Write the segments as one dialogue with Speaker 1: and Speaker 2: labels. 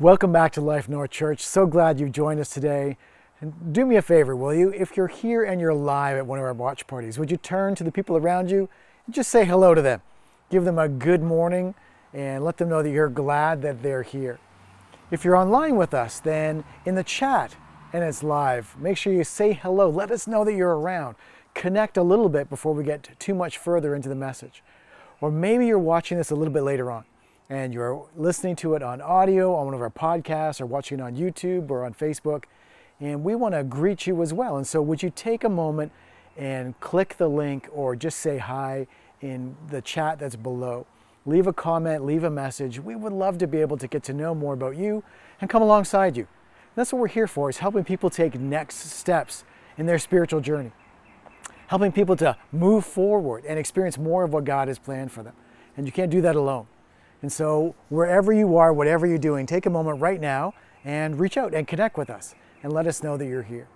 Speaker 1: Welcome back to Life North Church. So glad you've joined us today. And do me a favor, will you? If you're here and you're live at one of our watch parties, would you turn to the people around you and just say hello to them? Give them a good morning and let them know that you're glad that they're here. If you're online with us, then in the chat and it's live, make sure you say hello. Let us know that you're around. Connect a little bit before we get too much further into the message. Or maybe you're watching this a little bit later on and you're listening to it on audio on one of our podcasts or watching it on YouTube or on Facebook, and we want to greet you as well. And so, would you take a moment and click the link or just say hi in the chat that's below? Leave a comment, leave a message. We would love to be able to get to know more about you and come alongside you. And that's what we're here for, is helping people take next steps in their spiritual journey. Helping people to move forward and experience more of what God has planned for them. And you can't do that alone. And so, wherever you are, whatever you're doing, take a moment right now and reach out and connect with us and let us know that you're here.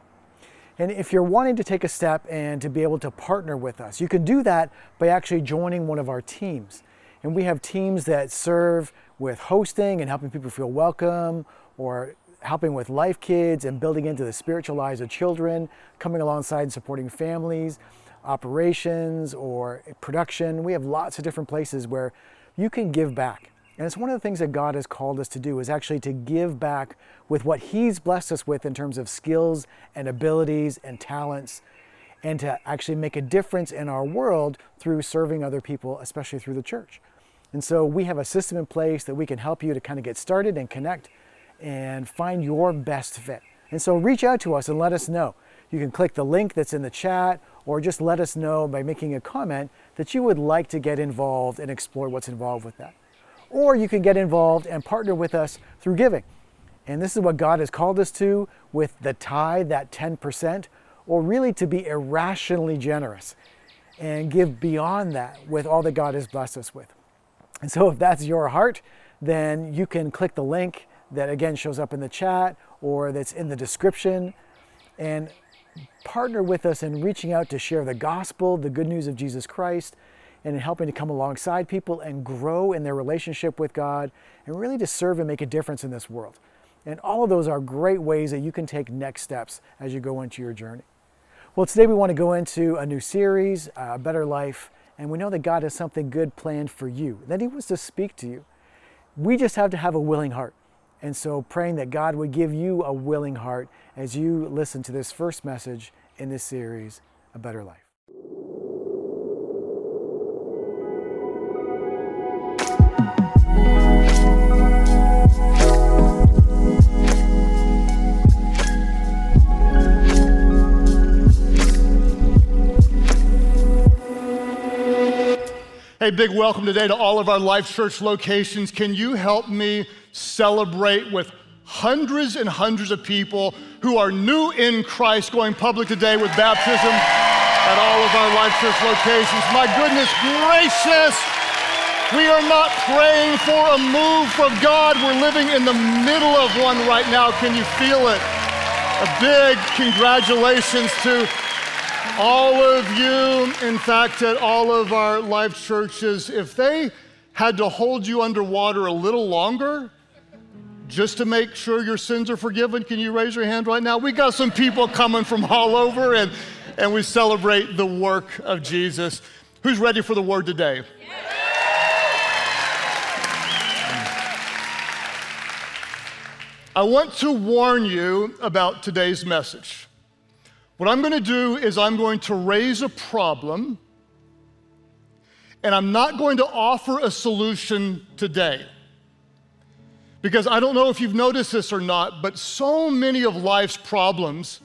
Speaker 1: And if you're wanting to take a step and to be able to partner with us, you can do that by actually joining one of our teams. And we have teams that serve with hosting and helping people feel welcome or helping with life kids and building into the spiritual lives of children, coming alongside and supporting families, operations or production. We have lots of different places where you can give back. And it's one of the things that God has called us to do is actually to give back with what He's blessed us with in terms of skills and abilities and talents, and to actually make a difference in our world through serving other people, especially through the church. And so we have a system in place that we can help you to kind of get started and connect and find your best fit. And so reach out to us and let us know. You can click the link that's in the chat or just let us know by making a comment that you would like to get involved and explore what's involved with that. Or you can get involved and partner with us through giving. And this is what God has called us to with the tithe, that 10%, or really to be irrationally generous and give beyond that with all that God has blessed us with. And so if that's your heart, then you can click the link that again shows up in the chat or that's in the description and partner with us in reaching out to share the gospel, the good news of Jesus Christ, and in helping to come alongside people and grow in their relationship with God and really to serve and make a difference in this world. And all of those are great ways that you can take next steps as you go into your journey. Well, today we want to go into a new series, uh, A Better Life, and we know that God has something good planned for you, that He wants to speak to you. We just have to have a willing heart. And so, praying that God would give you a willing heart as you listen to this first message in this series, A Better Life.
Speaker 2: Hey, big welcome today to all of our Life Church locations. Can you help me celebrate with hundreds and hundreds of people who are new in Christ going public today with baptism at all of our Life Church locations. My goodness gracious! We are not praying for a move from God. We're living in the middle of one right now. Can you feel it? A big congratulations to all of you. In fact, at all of our life churches, if they had to hold you underwater a little longer, just to make sure your sins are forgiven, can you raise your hand right now? We got some people coming from all over, and, and we celebrate the work of Jesus. Who's ready for the word today? I want to warn you about today's message. What I'm going to do is I'm going to raise a problem, and I'm not going to offer a solution today. Because I don't know if you've noticed this or not, but so many of life's problems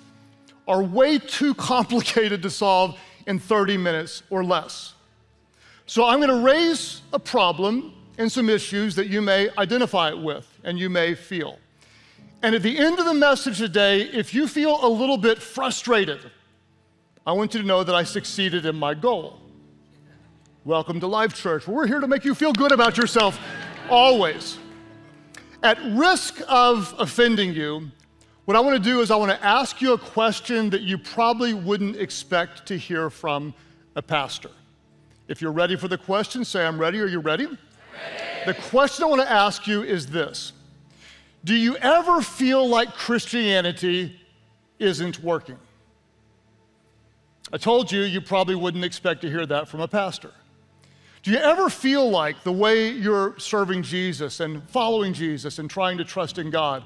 Speaker 2: are way too complicated to solve in 30 minutes or less. So I'm going to raise a problem and some issues that you may identify it with and you may feel. And at the end of the message today, if you feel a little bit frustrated, I want you to know that I succeeded in my goal. Welcome to Life Church. We're here to make you feel good about yourself always. At risk of offending you, what I want to do is I want to ask you a question that you probably wouldn't expect to hear from a pastor. If you're ready for the question, say, I'm ready. Are you ready? ready? The question I want to ask you is this Do you ever feel like Christianity isn't working? I told you, you probably wouldn't expect to hear that from a pastor. Do you ever feel like the way you're serving Jesus and following Jesus and trying to trust in God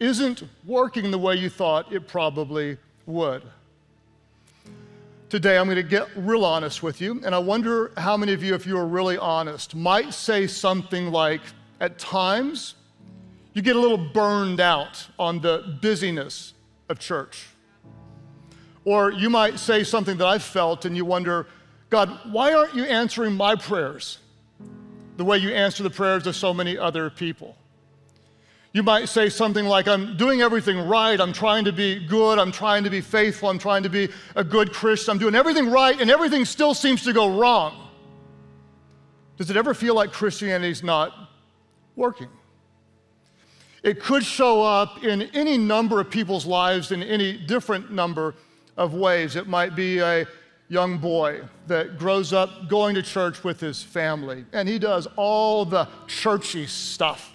Speaker 2: isn't working the way you thought it probably would? Today, I'm going to get real honest with you, and I wonder how many of you, if you are really honest, might say something like, at times, you get a little burned out on the busyness of church. Or you might say something that I've felt and you wonder, God, why aren't you answering my prayers the way you answer the prayers of so many other people? You might say something like, I'm doing everything right. I'm trying to be good. I'm trying to be faithful. I'm trying to be a good Christian. I'm doing everything right, and everything still seems to go wrong. Does it ever feel like Christianity's not working? It could show up in any number of people's lives in any different number of ways. It might be a young boy that grows up going to church with his family, and he does all the churchy stuff.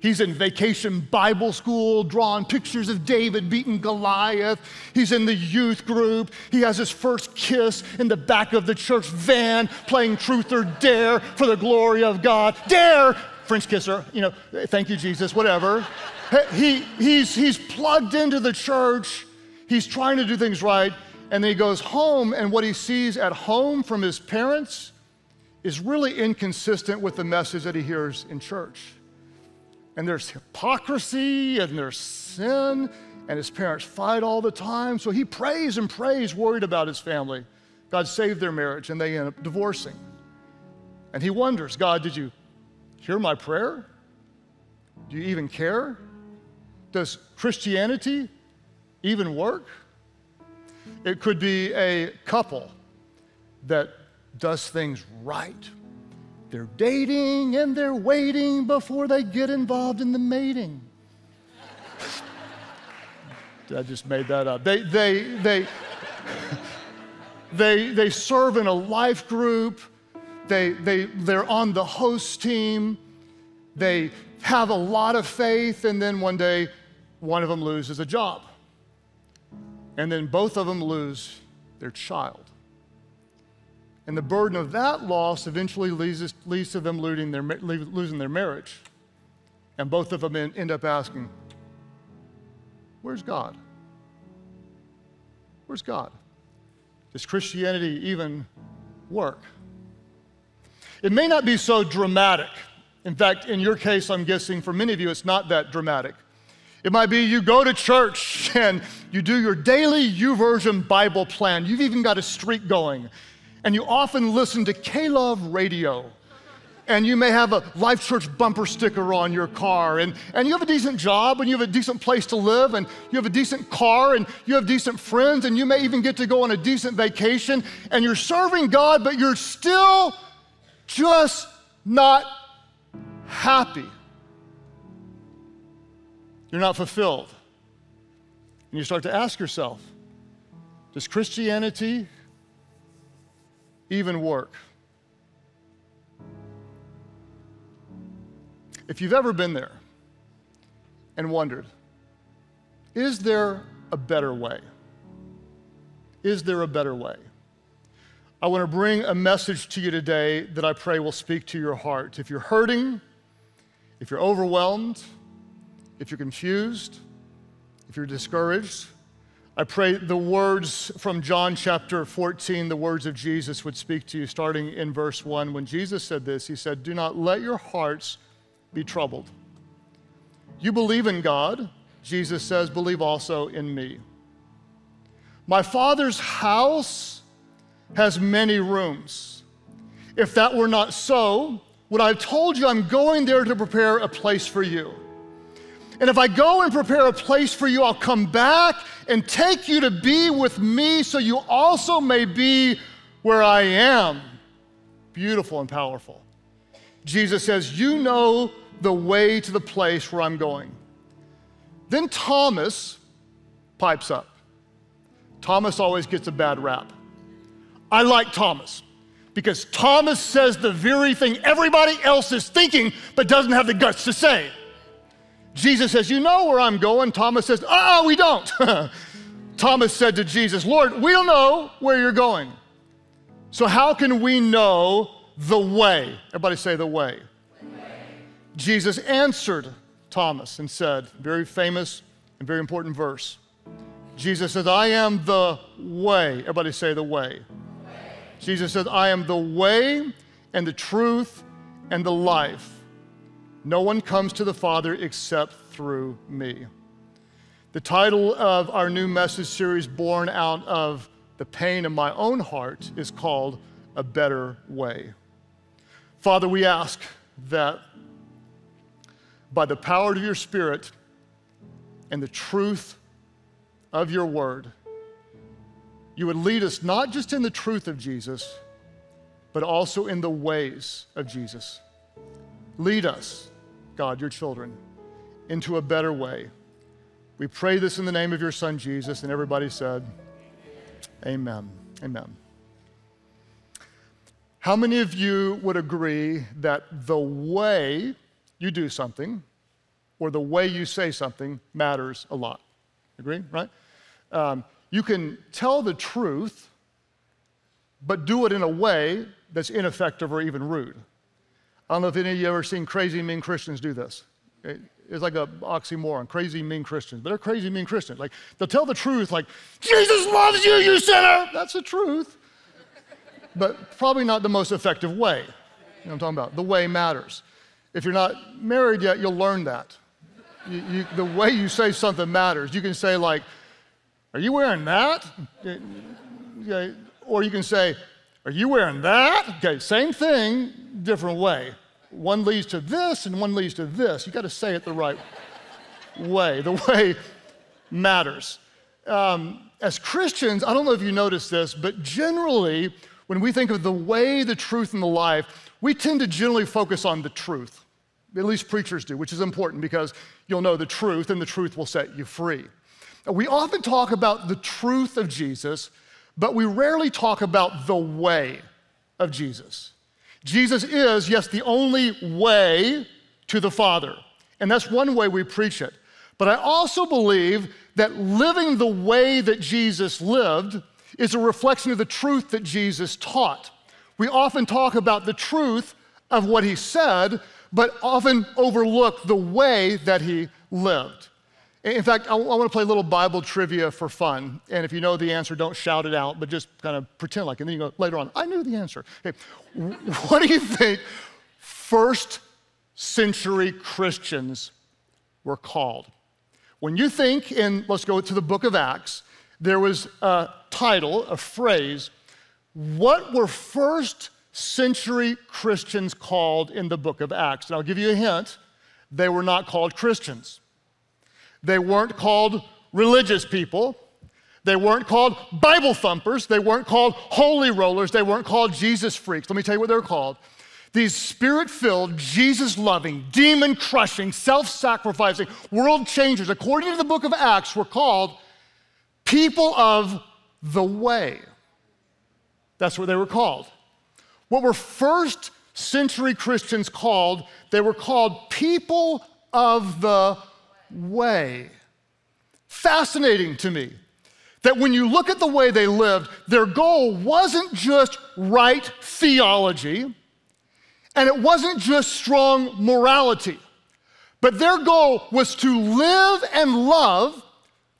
Speaker 2: He's in vacation Bible school, drawing pictures of David beating Goliath. He's in the youth group. He has his first kiss in the back of the church van, playing truth or dare for the glory of God. Dare! French kisser, you know, thank you, Jesus, whatever. He, he's, he's plugged into the church. He's trying to do things right. And then he goes home, and what he sees at home from his parents is really inconsistent with the message that he hears in church. And there's hypocrisy and there's sin, and his parents fight all the time. So he prays and prays, worried about his family. God saved their marriage, and they end up divorcing. And he wonders God, did you hear my prayer? Do you even care? Does Christianity even work? It could be a couple that does things right. They're dating and they're waiting before they get involved in the mating. I just made that up. They, they, they, they, they serve in a life group they, they, they're on the host team, they have a lot of faith, and then one day one of them loses a job. And then both of them lose their child. And the burden of that loss eventually leads, leads to them losing their, losing their marriage. And both of them end up asking, Where's God? Where's God? Does Christianity even work? It may not be so dramatic. In fact, in your case, I'm guessing for many of you, it's not that dramatic. It might be you go to church and you do your daily YouVersion Bible plan. You've even got a streak going. And you often listen to K-Love radio. And you may have a Life Church bumper sticker on your car. And, and you have a decent job and you have a decent place to live and you have a decent car and you have decent friends and you may even get to go on a decent vacation. And you're serving God, but you're still just not happy. You're not fulfilled. And you start to ask yourself Does Christianity even work? If you've ever been there and wondered, is there a better way? Is there a better way? I want to bring a message to you today that I pray will speak to your heart. If you're hurting, if you're overwhelmed, if you're confused, if you're discouraged, I pray the words from John chapter 14, the words of Jesus, would speak to you, starting in verse 1. When Jesus said this, he said, Do not let your hearts be troubled. You believe in God, Jesus says, believe also in me. My Father's house has many rooms. If that were not so, would I have told you I'm going there to prepare a place for you? And if I go and prepare a place for you, I'll come back and take you to be with me so you also may be where I am. Beautiful and powerful. Jesus says, You know the way to the place where I'm going. Then Thomas pipes up. Thomas always gets a bad rap. I like Thomas because Thomas says the very thing everybody else is thinking but doesn't have the guts to say. Jesus says, You know where I'm going. Thomas says, Oh, we don't. Thomas said to Jesus, Lord, we don't know where you're going. So, how can we know the way? Everybody say the way. The way. Jesus answered Thomas and said, very famous and very important verse. Jesus says, I am the way. Everybody say the way. Jesus says, I am the way and the truth and the life. No one comes to the Father except through me. The title of our new message series, born out of the pain of my own heart, is called A Better Way. Father, we ask that by the power of your Spirit and the truth of your word, you would lead us not just in the truth of Jesus, but also in the ways of Jesus. Lead us, God, your children, into a better way. We pray this in the name of your Son, Jesus, and everybody said, Amen. Amen. How many of you would agree that the way you do something or the way you say something matters a lot? Agree, right? Um, you can tell the truth, but do it in a way that's ineffective or even rude. I don't know if any of you ever seen crazy mean Christians do this. It's like an oxymoron, crazy mean Christians. But they're crazy mean Christians. Like they'll tell the truth, like, Jesus loves you, you sinner. That's the truth. but probably not the most effective way. You know what I'm talking about? The way matters. If you're not married yet, you'll learn that. You, you, the way you say something matters. You can say, like, Are you wearing that? Okay. Or you can say, Are you wearing that? Okay, same thing, different way. One leads to this and one leads to this. You got to say it the right way. The way matters. Um, as Christians, I don't know if you notice this, but generally, when we think of the way, the truth, and the life, we tend to generally focus on the truth. At least preachers do, which is important because you'll know the truth and the truth will set you free. We often talk about the truth of Jesus, but we rarely talk about the way of Jesus. Jesus is, yes, the only way to the Father. And that's one way we preach it. But I also believe that living the way that Jesus lived is a reflection of the truth that Jesus taught. We often talk about the truth of what he said, but often overlook the way that he lived. In fact, I, want to play a little Bible trivia for fun. And if you know the answer, don't shout it out, but just kind of pretend like, and then you go later on, I knew the answer. Okay. what do you think first century Christians were called? When you think in, let's go to the book of Acts, there was a title, a phrase. What were first century Christians called in the book of Acts? And I'll give you a hint they were not called Christians. They weren't called religious people. They weren't called Bible thumpers. They weren't called holy rollers. They weren't called Jesus freaks. Let me tell you what they're called. These spirit filled, Jesus loving, demon crushing, self sacrificing, world changers, according to the book of Acts, were called people of the way. That's what they were called. What were first century Christians called? They were called people of the way. Fascinating to me that when you look at the way they lived, their goal wasn't just right theology and it wasn't just strong morality, but their goal was to live and love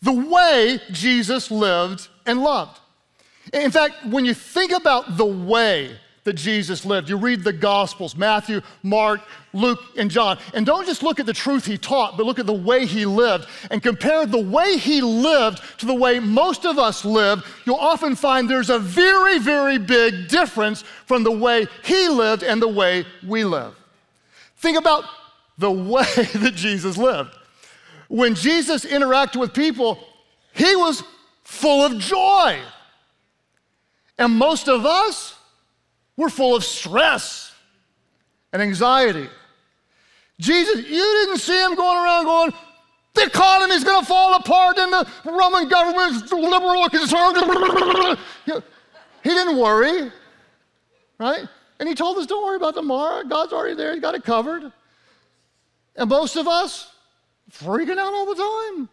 Speaker 2: the way Jesus lived and loved. In fact, when you think about the way that Jesus lived. You read the Gospels Matthew, Mark, Luke, and John. And don't just look at the truth he taught, but look at the way he lived and compare the way he lived to the way most of us live. You'll often find there's a very, very big difference from the way he lived and the way we live. Think about the way that Jesus lived. When Jesus interacted with people, he was full of joy. And most of us, we're full of stress and anxiety. Jesus, you didn't see him going around going, the economy's going to fall apart and the Roman government's liberal concerned. he didn't worry, right? And he told us, don't worry about tomorrow. God's already there. He's got it covered. And most of us, freaking out all the time.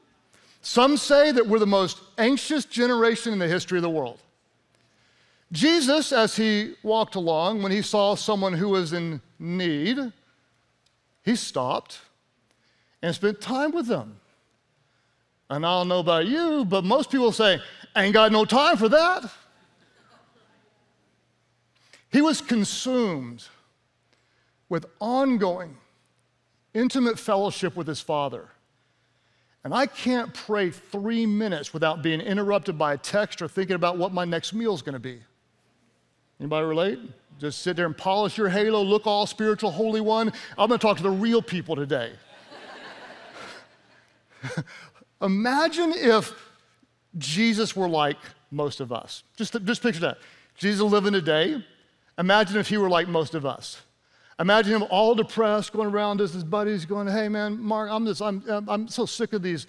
Speaker 2: Some say that we're the most anxious generation in the history of the world. Jesus, as he walked along, when he saw someone who was in need, he stopped and spent time with them. And I don't know about you, but most people say, ain't got no time for that. He was consumed with ongoing, intimate fellowship with his Father. And I can't pray three minutes without being interrupted by a text or thinking about what my next meal is going to be. Anybody relate? Just sit there and polish your halo, look all spiritual, holy one. I'm going to talk to the real people today. Imagine if Jesus were like most of us. Just, just picture that. Jesus living today. Imagine if he were like most of us. Imagine him all depressed, going around as his buddies, going, "Hey man, Mark, I'm just, I'm, I'm so sick of these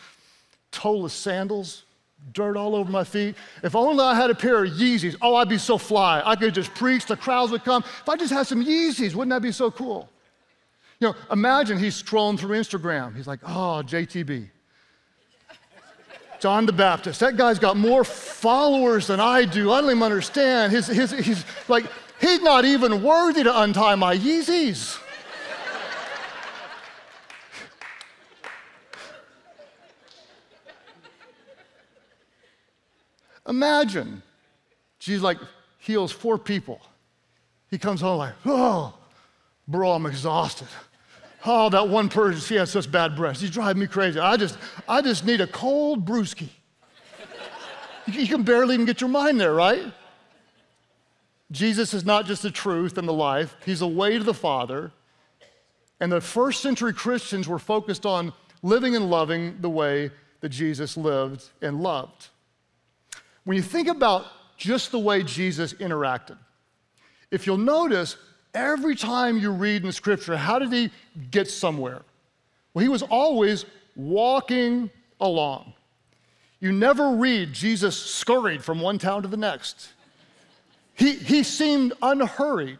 Speaker 2: toeless sandals, dirt all over my feet. If only I had a pair of Yeezys, oh, I'd be so fly. I could just preach, the crowds would come. If I just had some Yeezys, wouldn't that be so cool? You know, imagine he's scrolling through Instagram. He's like, oh, JTB. John the Baptist. That guy's got more followers than I do. I don't even understand. His, his, he's like, he's not even worthy to untie my Yeezys. Imagine Jesus like heals four people. He comes home like, oh, bro, I'm exhausted. Oh, that one person, she has such bad breath. She's driving me crazy. I just, I just need a cold brewski. You can barely even get your mind there, right? Jesus is not just the truth and the life, He's the way to the Father. And the first century Christians were focused on living and loving the way that Jesus lived and loved. When you think about just the way Jesus interacted, if you'll notice, every time you read in Scripture, how did he get somewhere? Well, he was always walking along. You never read Jesus scurried from one town to the next. He, he seemed unhurried.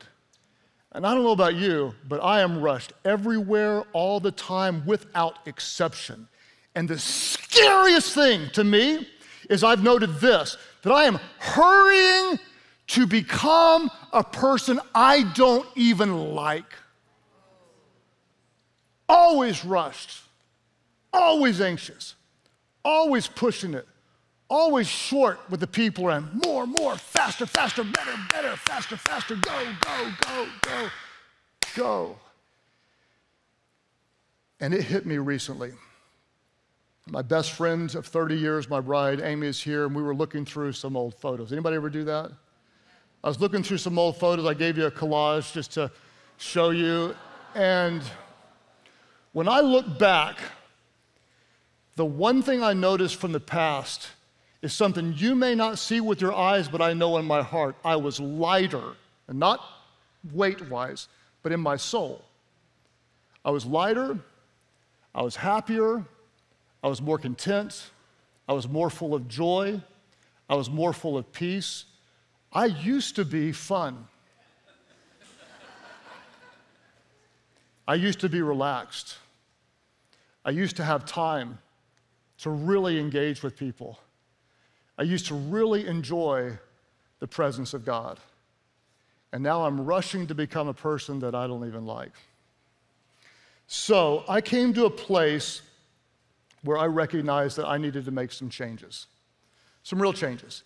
Speaker 2: And I don't know about you, but I am rushed everywhere all the time without exception. And the scariest thing to me is I've noted this that I am hurrying to become a person I don't even like. Always rushed, always anxious, always pushing it, always short with the people around. More, more, faster, faster, better, better, faster, faster, go, go, go, go, go. And it hit me recently. My best friend of 30 years, my bride, Amy, is here, and we were looking through some old photos. Anybody ever do that? I was looking through some old photos. I gave you a collage just to show you. And when I look back, the one thing I noticed from the past is something you may not see with your eyes, but I know in my heart. I was lighter, and not weight wise, but in my soul. I was lighter, I was happier, I was more content. I was more full of joy. I was more full of peace. I used to be fun. I used to be relaxed. I used to have time to really engage with people. I used to really enjoy the presence of God. And now I'm rushing to become a person that I don't even like. So I came to a place where I recognized that I needed to make some changes, some real changes.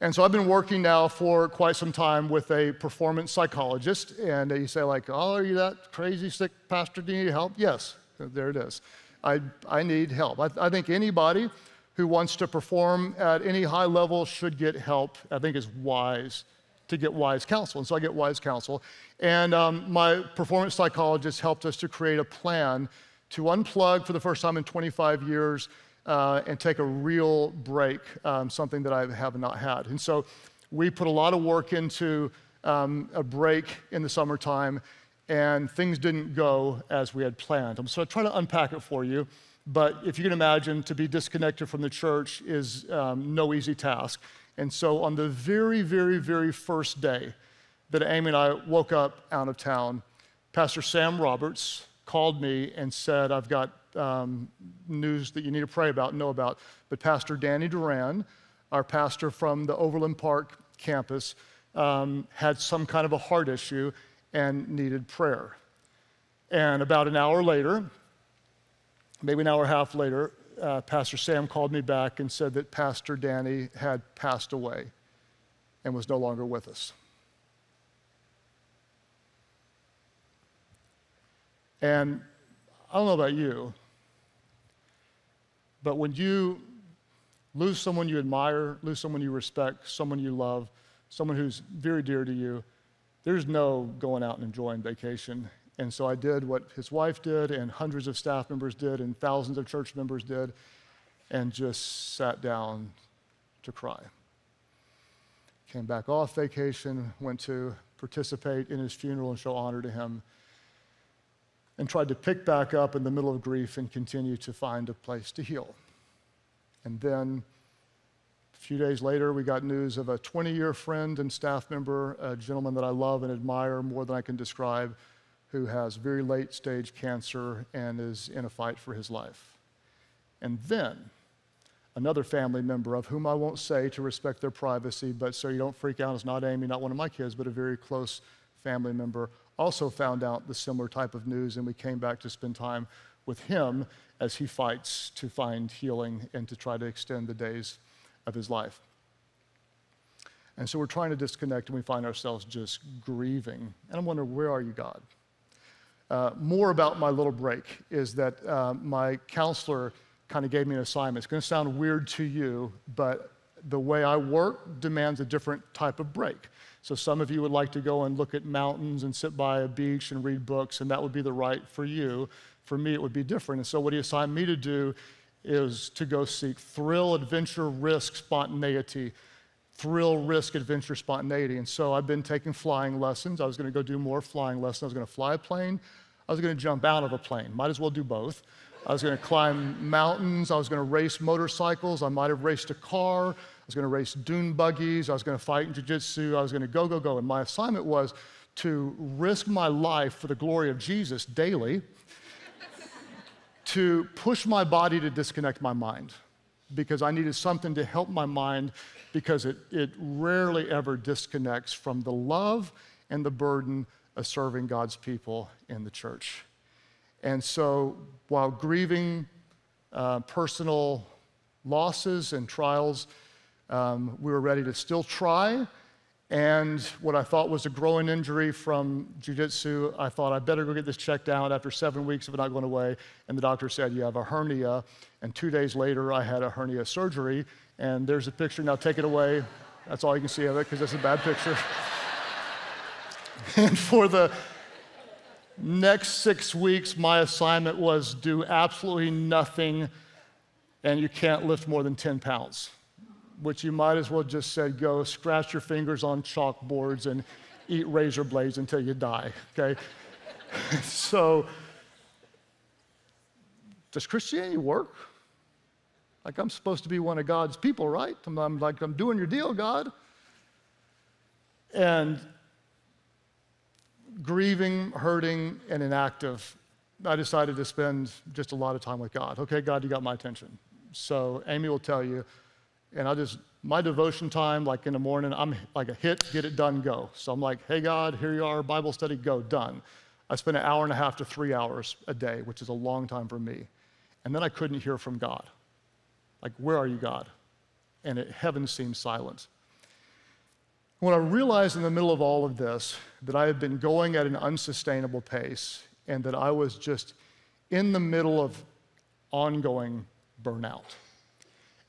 Speaker 2: And so I've been working now for quite some time with a performance psychologist, and you say like, "Oh, are you that crazy sick pastor? Do you need help?" Yes, there it is. I, I need help. I, I think anybody who wants to perform at any high level should get help. I think is wise to get wise counsel, and so I get wise counsel. And um, my performance psychologist helped us to create a plan to unplug for the first time in 25 years uh, and take a real break, um, something that I have not had. And so we put a lot of work into um, a break in the summertime, and things didn't go as we had planned. So I try to unpack it for you. But if you can imagine, to be disconnected from the church is um, no easy task. And so on the very, very, very first day that Amy and I woke up out of town, Pastor Sam Roberts, called me and said, I've got um, news that you need to pray about, know about. But Pastor Danny Duran, our pastor from the Overland Park campus, um, had some kind of a heart issue and needed prayer. And about an hour later, maybe an hour and a half later, uh, Pastor Sam called me back and said that Pastor Danny had passed away and was no longer with us. And I don't know about you, but when you lose someone you admire, lose someone you respect, someone you love, someone who's very dear to you, there's no going out and enjoying vacation. And so I did what his wife did, and hundreds of staff members did, and thousands of church members did, and just sat down to cry. Came back off vacation, went to participate in his funeral and show honor to him, and tried to pick back up in the middle of grief and continue to find a place to heal. And then a few days later, we got news of a 20 year friend and staff member, a gentleman that I love and admire more than I can describe, who has very late stage cancer and is in a fight for his life. And then another family member, of whom I won't say to respect their privacy, but so you don't freak out, it's not Amy, not one of my kids, but a very close family member, also found out the similar type of news, and we came back to spend time with him as he fights to find healing and to try to extend the days of his life. And so we're trying to disconnect, and we find ourselves just grieving. And I'm wondering, where are you, God? Uh, more about my little break is that uh, my counselor kind of gave me an assignment. It's going to sound weird to you, but the way I work demands a different type of break. So some of you would like to go and look at mountains and sit by a beach and read books, and that would be the right for you. For me, it would be different. And so what he assigned me to do is to go seek thrill, adventure, risk, spontaneity. Thrill, risk, adventure, spontaneity. And so I've been taking flying lessons. I was going to go do more flying lessons. I was going to fly a plane. I was going to jump out of a plane. Might as well do both. I was going to climb mountains. I was going to race motorcycles. I might have raced a car was going to race dune buggies. I was going to fight in jiu-jitsu. I was going to go, go, go. And my assignment was to risk my life for the glory of Jesus daily, to push my body to disconnect my mind because I needed something to help my mind because it, it rarely ever disconnects from the love and the burden of serving God's people in the church. And so while grieving uh, personal losses and trials, um, we were ready to still try. And what I thought was a growing injury from jujitsu, I thought I better go get this checked out after seven weeks of it not going away. And the doctor said, You have a hernia. And two days later, I had a hernia surgery. And there's a picture. Now take it away. That's all you can see of it because it's a bad picture. and for the next six weeks, my assignment was do absolutely nothing, and you can't lift more than 10 pounds which you might as well just said, go scratch your fingers on chalkboards and eat razor blades until you die, okay? so, does Christianity work? Like, I'm supposed to be one of God's people, right? I'm, I'm like, I'm doing your deal, God. And grieving, hurting, and inactive, I decided to spend just a lot of time with God. Okay, God, you got my attention. So, Amy will tell you, and I just, my devotion time, like in the morning, I'm like a hit, get it done, go. So I'm like, hey, God, here you are, Bible study, go, done. I spend an hour and a half to three hours a day, which is a long time for me. And then I couldn't hear from God. Like, where are you, God? And it, heaven seemed silent. When I realized in the middle of all of this that I had been going at an unsustainable pace and that I was just in the middle of ongoing burnout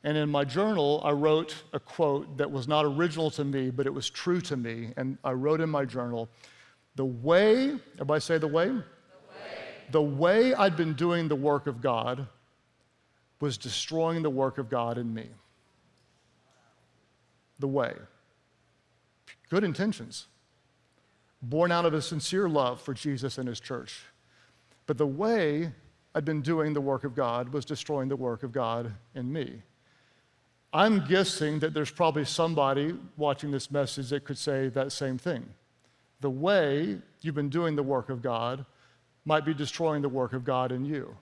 Speaker 2: and in my journal, I wrote a quote that was not original to me, but it was true to me. And I wrote in my journal, the way, everybody say the way? The way, the way I'd been doing the work of God was destroying the work of God in me. The way. Good intentions, born out of a sincere love for Jesus and his church. But the way I'd been doing the work of God was destroying the work of God in me. I'm guessing that there's probably somebody watching this message that could say that same thing. The way you've been doing the work of God might be destroying the work of God in you.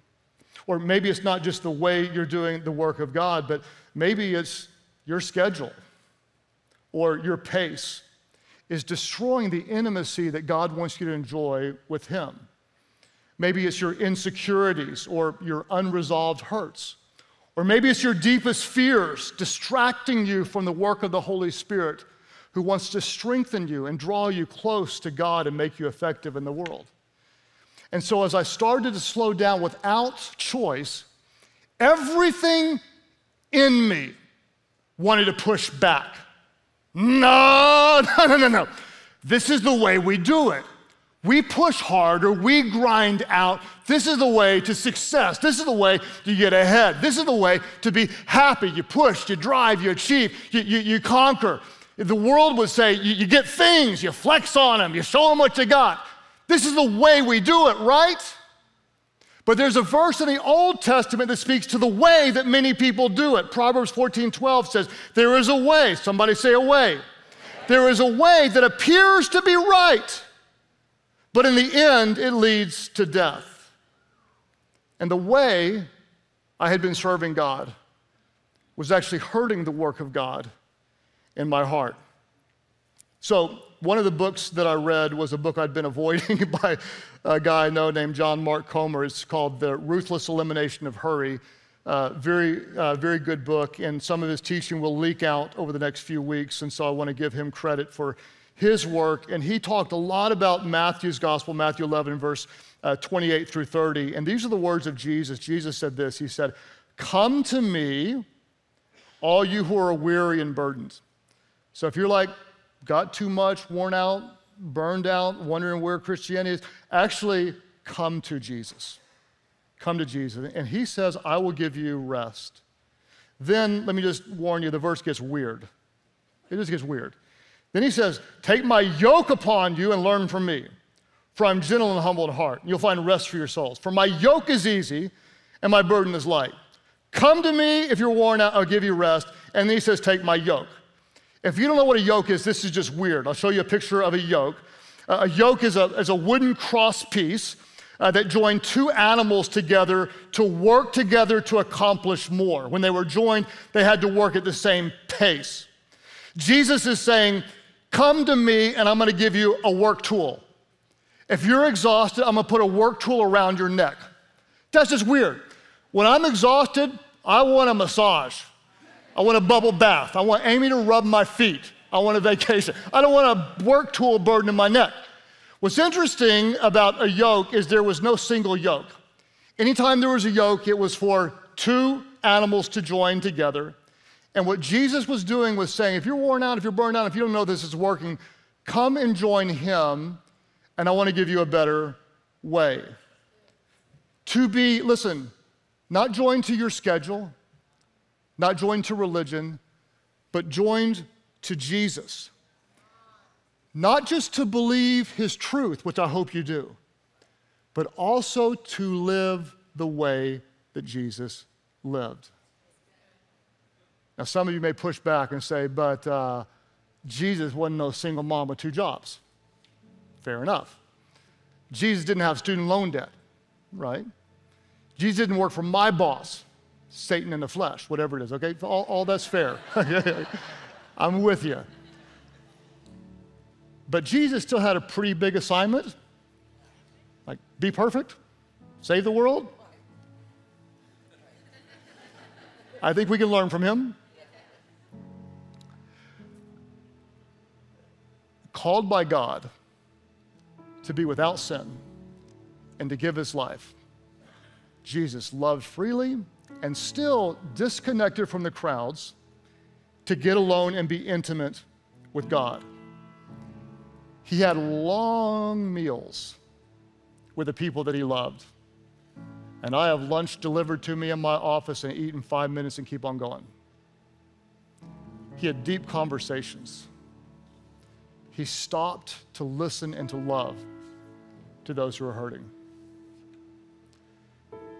Speaker 2: Or maybe it's not just the way you're doing the work of God, but maybe it's your schedule or your pace is destroying the intimacy that God wants you to enjoy with Him. Maybe it's your insecurities or your unresolved hurts. Or maybe it's your deepest fears distracting you from the work of the Holy Spirit who wants to strengthen you and draw you close to God and make you effective in the world. And so, as I started to slow down without choice, everything in me wanted to push back. No, no, no, no, no. This is the way we do it. We push harder, we grind out. This is the way to success. This is the way to get ahead. This is the way to be happy. You push, you drive, you achieve, you, you, you conquer. The world would say you, you get things, you flex on them, you show them what you got. This is the way we do it, right? But there's a verse in the Old Testament that speaks to the way that many people do it. Proverbs 14 12 says, There is a way. Somebody say a way. There is a way that appears to be right, but in the end, it leads to death. And the way I had been serving God was actually hurting the work of God in my heart. So one of the books that I read was a book I'd been avoiding by a guy I know named John Mark Comer. It's called The Ruthless Elimination of Hurry. Uh, very, uh, very good book, and some of his teaching will leak out over the next few weeks, and so I want to give him credit for his work. And he talked a lot about Matthew's gospel, Matthew 11, verse uh, 28 through 30. And these are the words of Jesus. Jesus said this He said, Come to me, all you who are weary and burdened. So if you're like, got too much, worn out, burned out, wondering where Christianity is, actually come to Jesus. Come to Jesus. And he says, I will give you rest. Then, let me just warn you, the verse gets weird. It just gets weird. Then he says, Take my yoke upon you and learn from me, for I'm gentle and humble in heart. And you'll find rest for your souls. For my yoke is easy and my burden is light. Come to me if you're worn out, I'll give you rest. And then he says, Take my yoke. If you don't know what a yoke is, this is just weird. I'll show you a picture of a yoke. Uh, a yoke is a, is a wooden cross piece uh, that joined two animals together to work together to accomplish more. When they were joined, they had to work at the same pace. Jesus is saying, Come to me, and I'm to give you a work tool. If you're exhausted, I'm to put a work tool around your neck. That's just weird. When I'm exhausted, I want a massage. I want a bubble bath. I want Amy to rub my feet. I want a vacation. I don't want a work tool burden in my neck. What's interesting about a yoke is there was no single yoke. Anytime there was a yoke, it was for two animals to join together. And what Jesus was doing was saying, if you're worn out, if you're burned out, if you don't know this is working, come and join him, and I want to give you a better way. To be, listen, not joined to your schedule, not joined to religion, but joined to Jesus. Not just to believe his truth, which I hope you do, but also to live the way that Jesus lived. Now, some of you may push back and say, but uh, Jesus wasn't no single mom with two jobs. Fair enough. Jesus didn't have student loan debt, right? Jesus didn't work for my boss. Satan in the flesh, whatever it is, okay? All, all that's fair. I'm with you. But Jesus still had a pretty big assignment like, be perfect, save the world. I think we can learn from him. Called by God to be without sin and to give his life. Jesus loved freely and still disconnected from the crowds to get alone and be intimate with God. He had long meals with the people that he loved. And I have lunch delivered to me in my office and eat in five minutes and keep on going. He had deep conversations. He stopped to listen and to love to those who are hurting.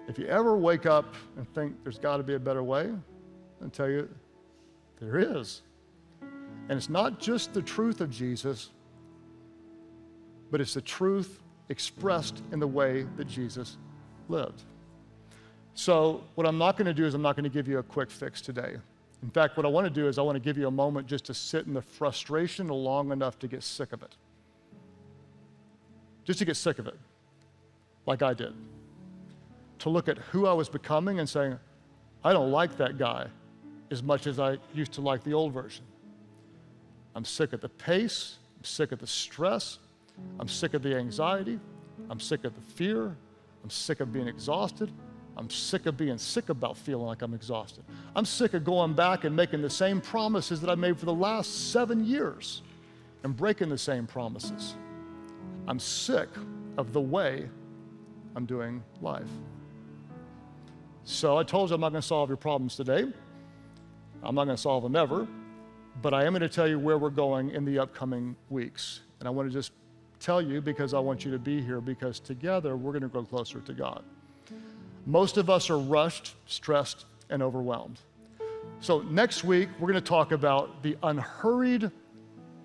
Speaker 2: If you ever wake up and think there's got to be a better way, I tell you, there is. And it's not just the truth of Jesus, but it's the truth expressed in the way that Jesus lived. So, what I'm not going to do is, I'm not going to give you a quick fix today. In fact, what I want to do is, I want to give you a moment just to sit in the frustration long enough to get sick of it. Just to get sick of it, like I did. To look at who I was becoming and saying, I don't like that guy as much as I used to like the old version. I'm sick of the pace, I'm sick of the stress, I'm sick of the anxiety, I'm sick of the fear, I'm sick of being exhausted, I'm sick of being sick about feeling like I'm exhausted. I'm sick of going back and making the same promises that I made for the last seven years and breaking the same promises. I'm sick of the way I'm doing life. So I told you I'm not going to solve your problems today. I'm not going to solve them ever, but I am going to tell you where we're going in the upcoming weeks. And I want to just tell you because I want you to be here because together we're going to grow closer to God. Most of us are rushed, stressed, and overwhelmed. So, next week, we're going to talk about the unhurried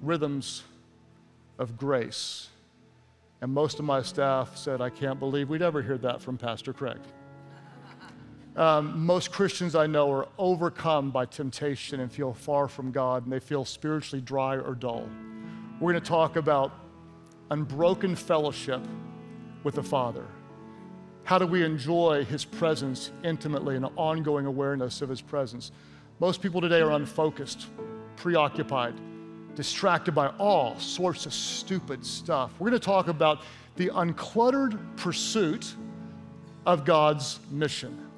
Speaker 2: rhythms of grace. And most of my staff said, I can't believe we'd ever hear that from Pastor Craig. Um, most Christians I know are overcome by temptation and feel far from God, and they feel spiritually dry or dull. We're going to talk about unbroken fellowship with the Father. How do we enjoy His presence intimately and an ongoing awareness of His presence? Most people today are unfocused, preoccupied, distracted by all sorts of stupid stuff. We're going to talk about the uncluttered pursuit of God's mission.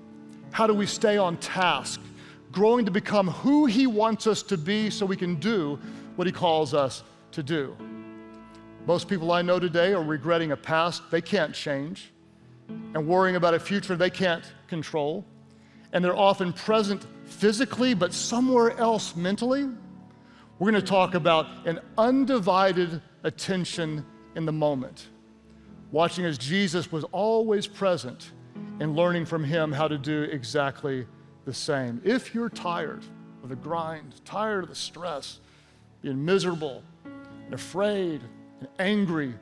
Speaker 2: How do we stay on task, growing to become who He wants us to be so we can do what He calls us to do? Most people I know today are regretting a past they can't change and worrying about a future they can't control. And they're often present physically, but somewhere else mentally. We're going to talk about an undivided attention in the moment, watching as Jesus was always present and learning from him how to do exactly the same. If you're tired of the grind, tired of the stress, being miserable and afraid and angry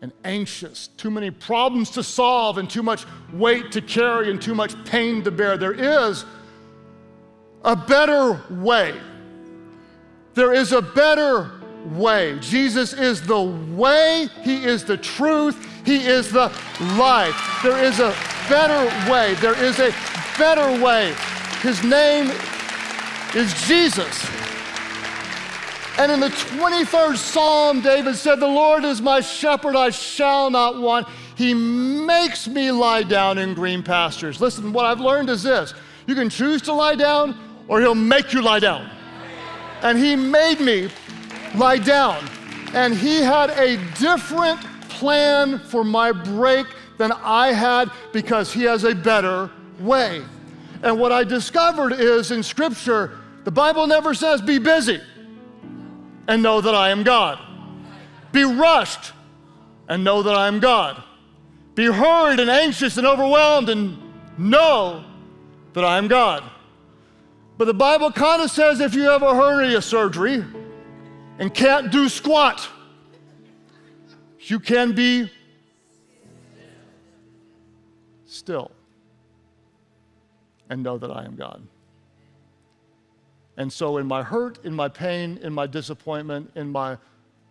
Speaker 2: and anxious, too many problems to solve, and too much weight to carry, and too much pain to bear. There is a better way. There is a better way. Jesus is the way, He is the truth, He is the life. There is a better way. There is a better way. His name is Jesus. And in the 23rd Psalm, David said, The Lord is my shepherd, I shall not want. He makes me lie down in green pastures. Listen, what I've learned is this you can choose to lie down, or He'll make you lie down. And He made me lie down. And He had a different plan for my break than I had because He has a better way. And what I discovered is in Scripture, the Bible never says be busy and know that I am God. Be rushed and know that I am God. Be hurried and anxious and overwhelmed and know that I am God. But the Bible kind of says if you have a hernia surgery and can't do squat, you can be still and know that I am God. And so, in my hurt, in my pain, in my disappointment, in my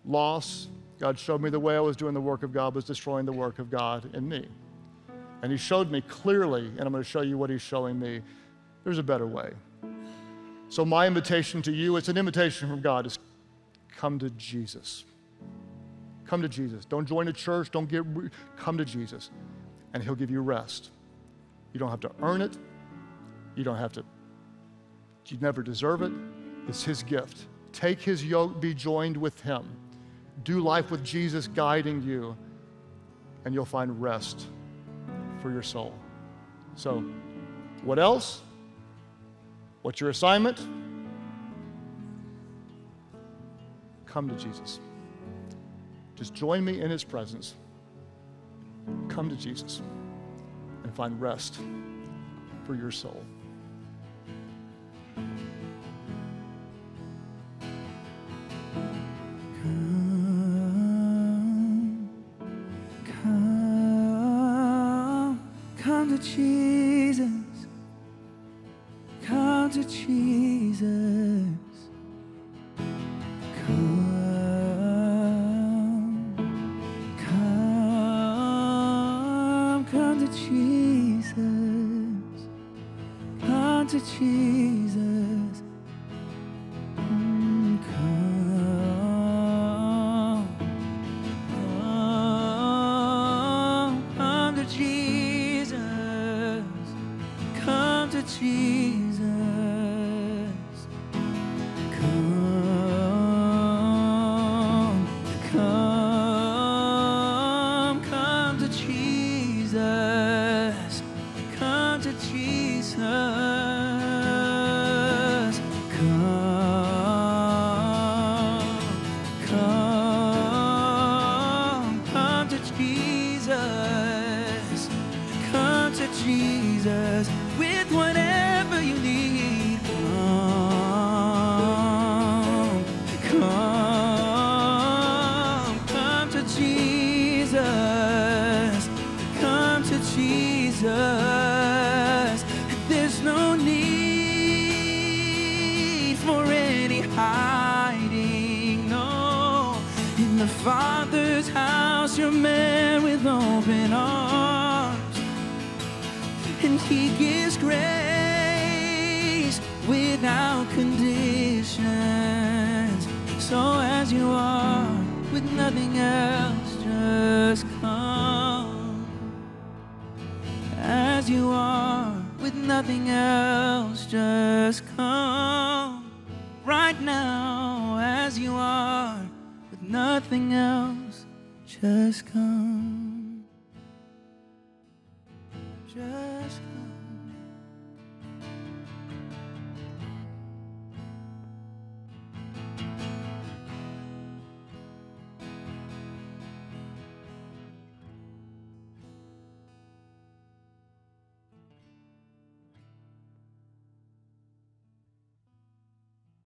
Speaker 2: loss, God showed me the way I was doing the work of God was destroying the work of God in me. And He showed me clearly, and I'm going to show you what He's showing me. There's a better way. So, my invitation to you, it's an invitation from God, is come to Jesus. Come to Jesus. Don't join a church. Don't get, come to Jesus. And He'll give you rest. You don't have to earn it. You don't have to you never deserve it. It's His gift. Take His yoke, be joined with Him. Do life with Jesus guiding you, and you'll find rest for your soul. So, what else? What's your assignment? Come to Jesus. Just join me in His presence. Come to Jesus and find rest for your soul.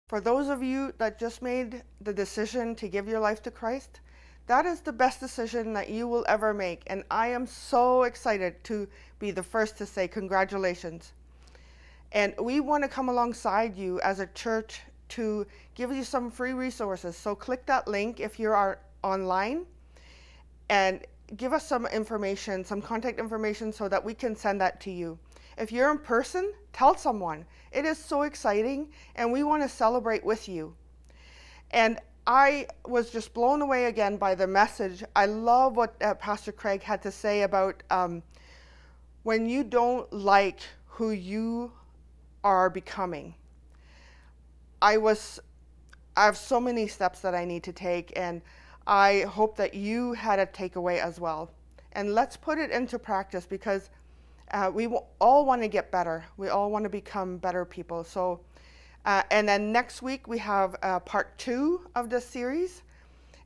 Speaker 3: For
Speaker 4: those of you that just made the decision to give your life to Christ, that is the best decision that you will ever make. And I am so excited to be the first to say congratulations. And we want to come alongside you as a church to give you some free resources. So click that link if you are online and give us some information, some contact information so that we can send that to you. If you're in person, tell someone. It is so exciting and we want to celebrate with you. And I was just blown away again by the message. I love what uh, Pastor Craig had to say about um, when you don't like who you are becoming. I was, I have so many steps that I need to take, and I hope that you had a takeaway as well. And let's put it into practice because uh, we all want to get better. We all want to become better people. So, uh, and then next week we have uh, part two of this series.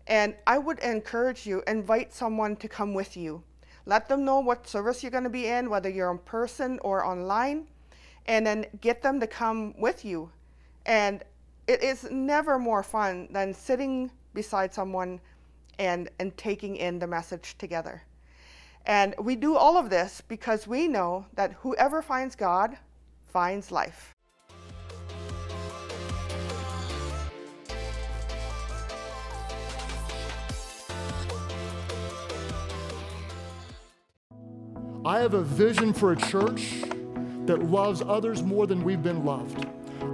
Speaker 4: And I would encourage you, invite someone to come with you. Let them know what service you're going to be in, whether you're in person or online, and then get them to come with you. And it is never more fun than sitting beside someone and, and taking in the message together. And we do all of this because we know that whoever finds God finds life.
Speaker 2: I have a vision for a church that loves others more than we've been loved,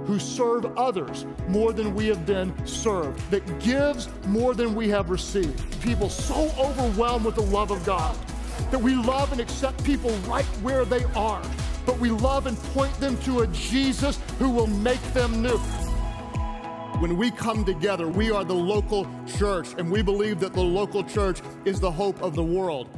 Speaker 2: who serve others more than we have been served, that gives more than we have received. People so overwhelmed with the love of God that we love and accept people right where they are, but we love and point them to a Jesus who will make them new. When we come together, we are the local church, and we believe that the local church is the hope of the world.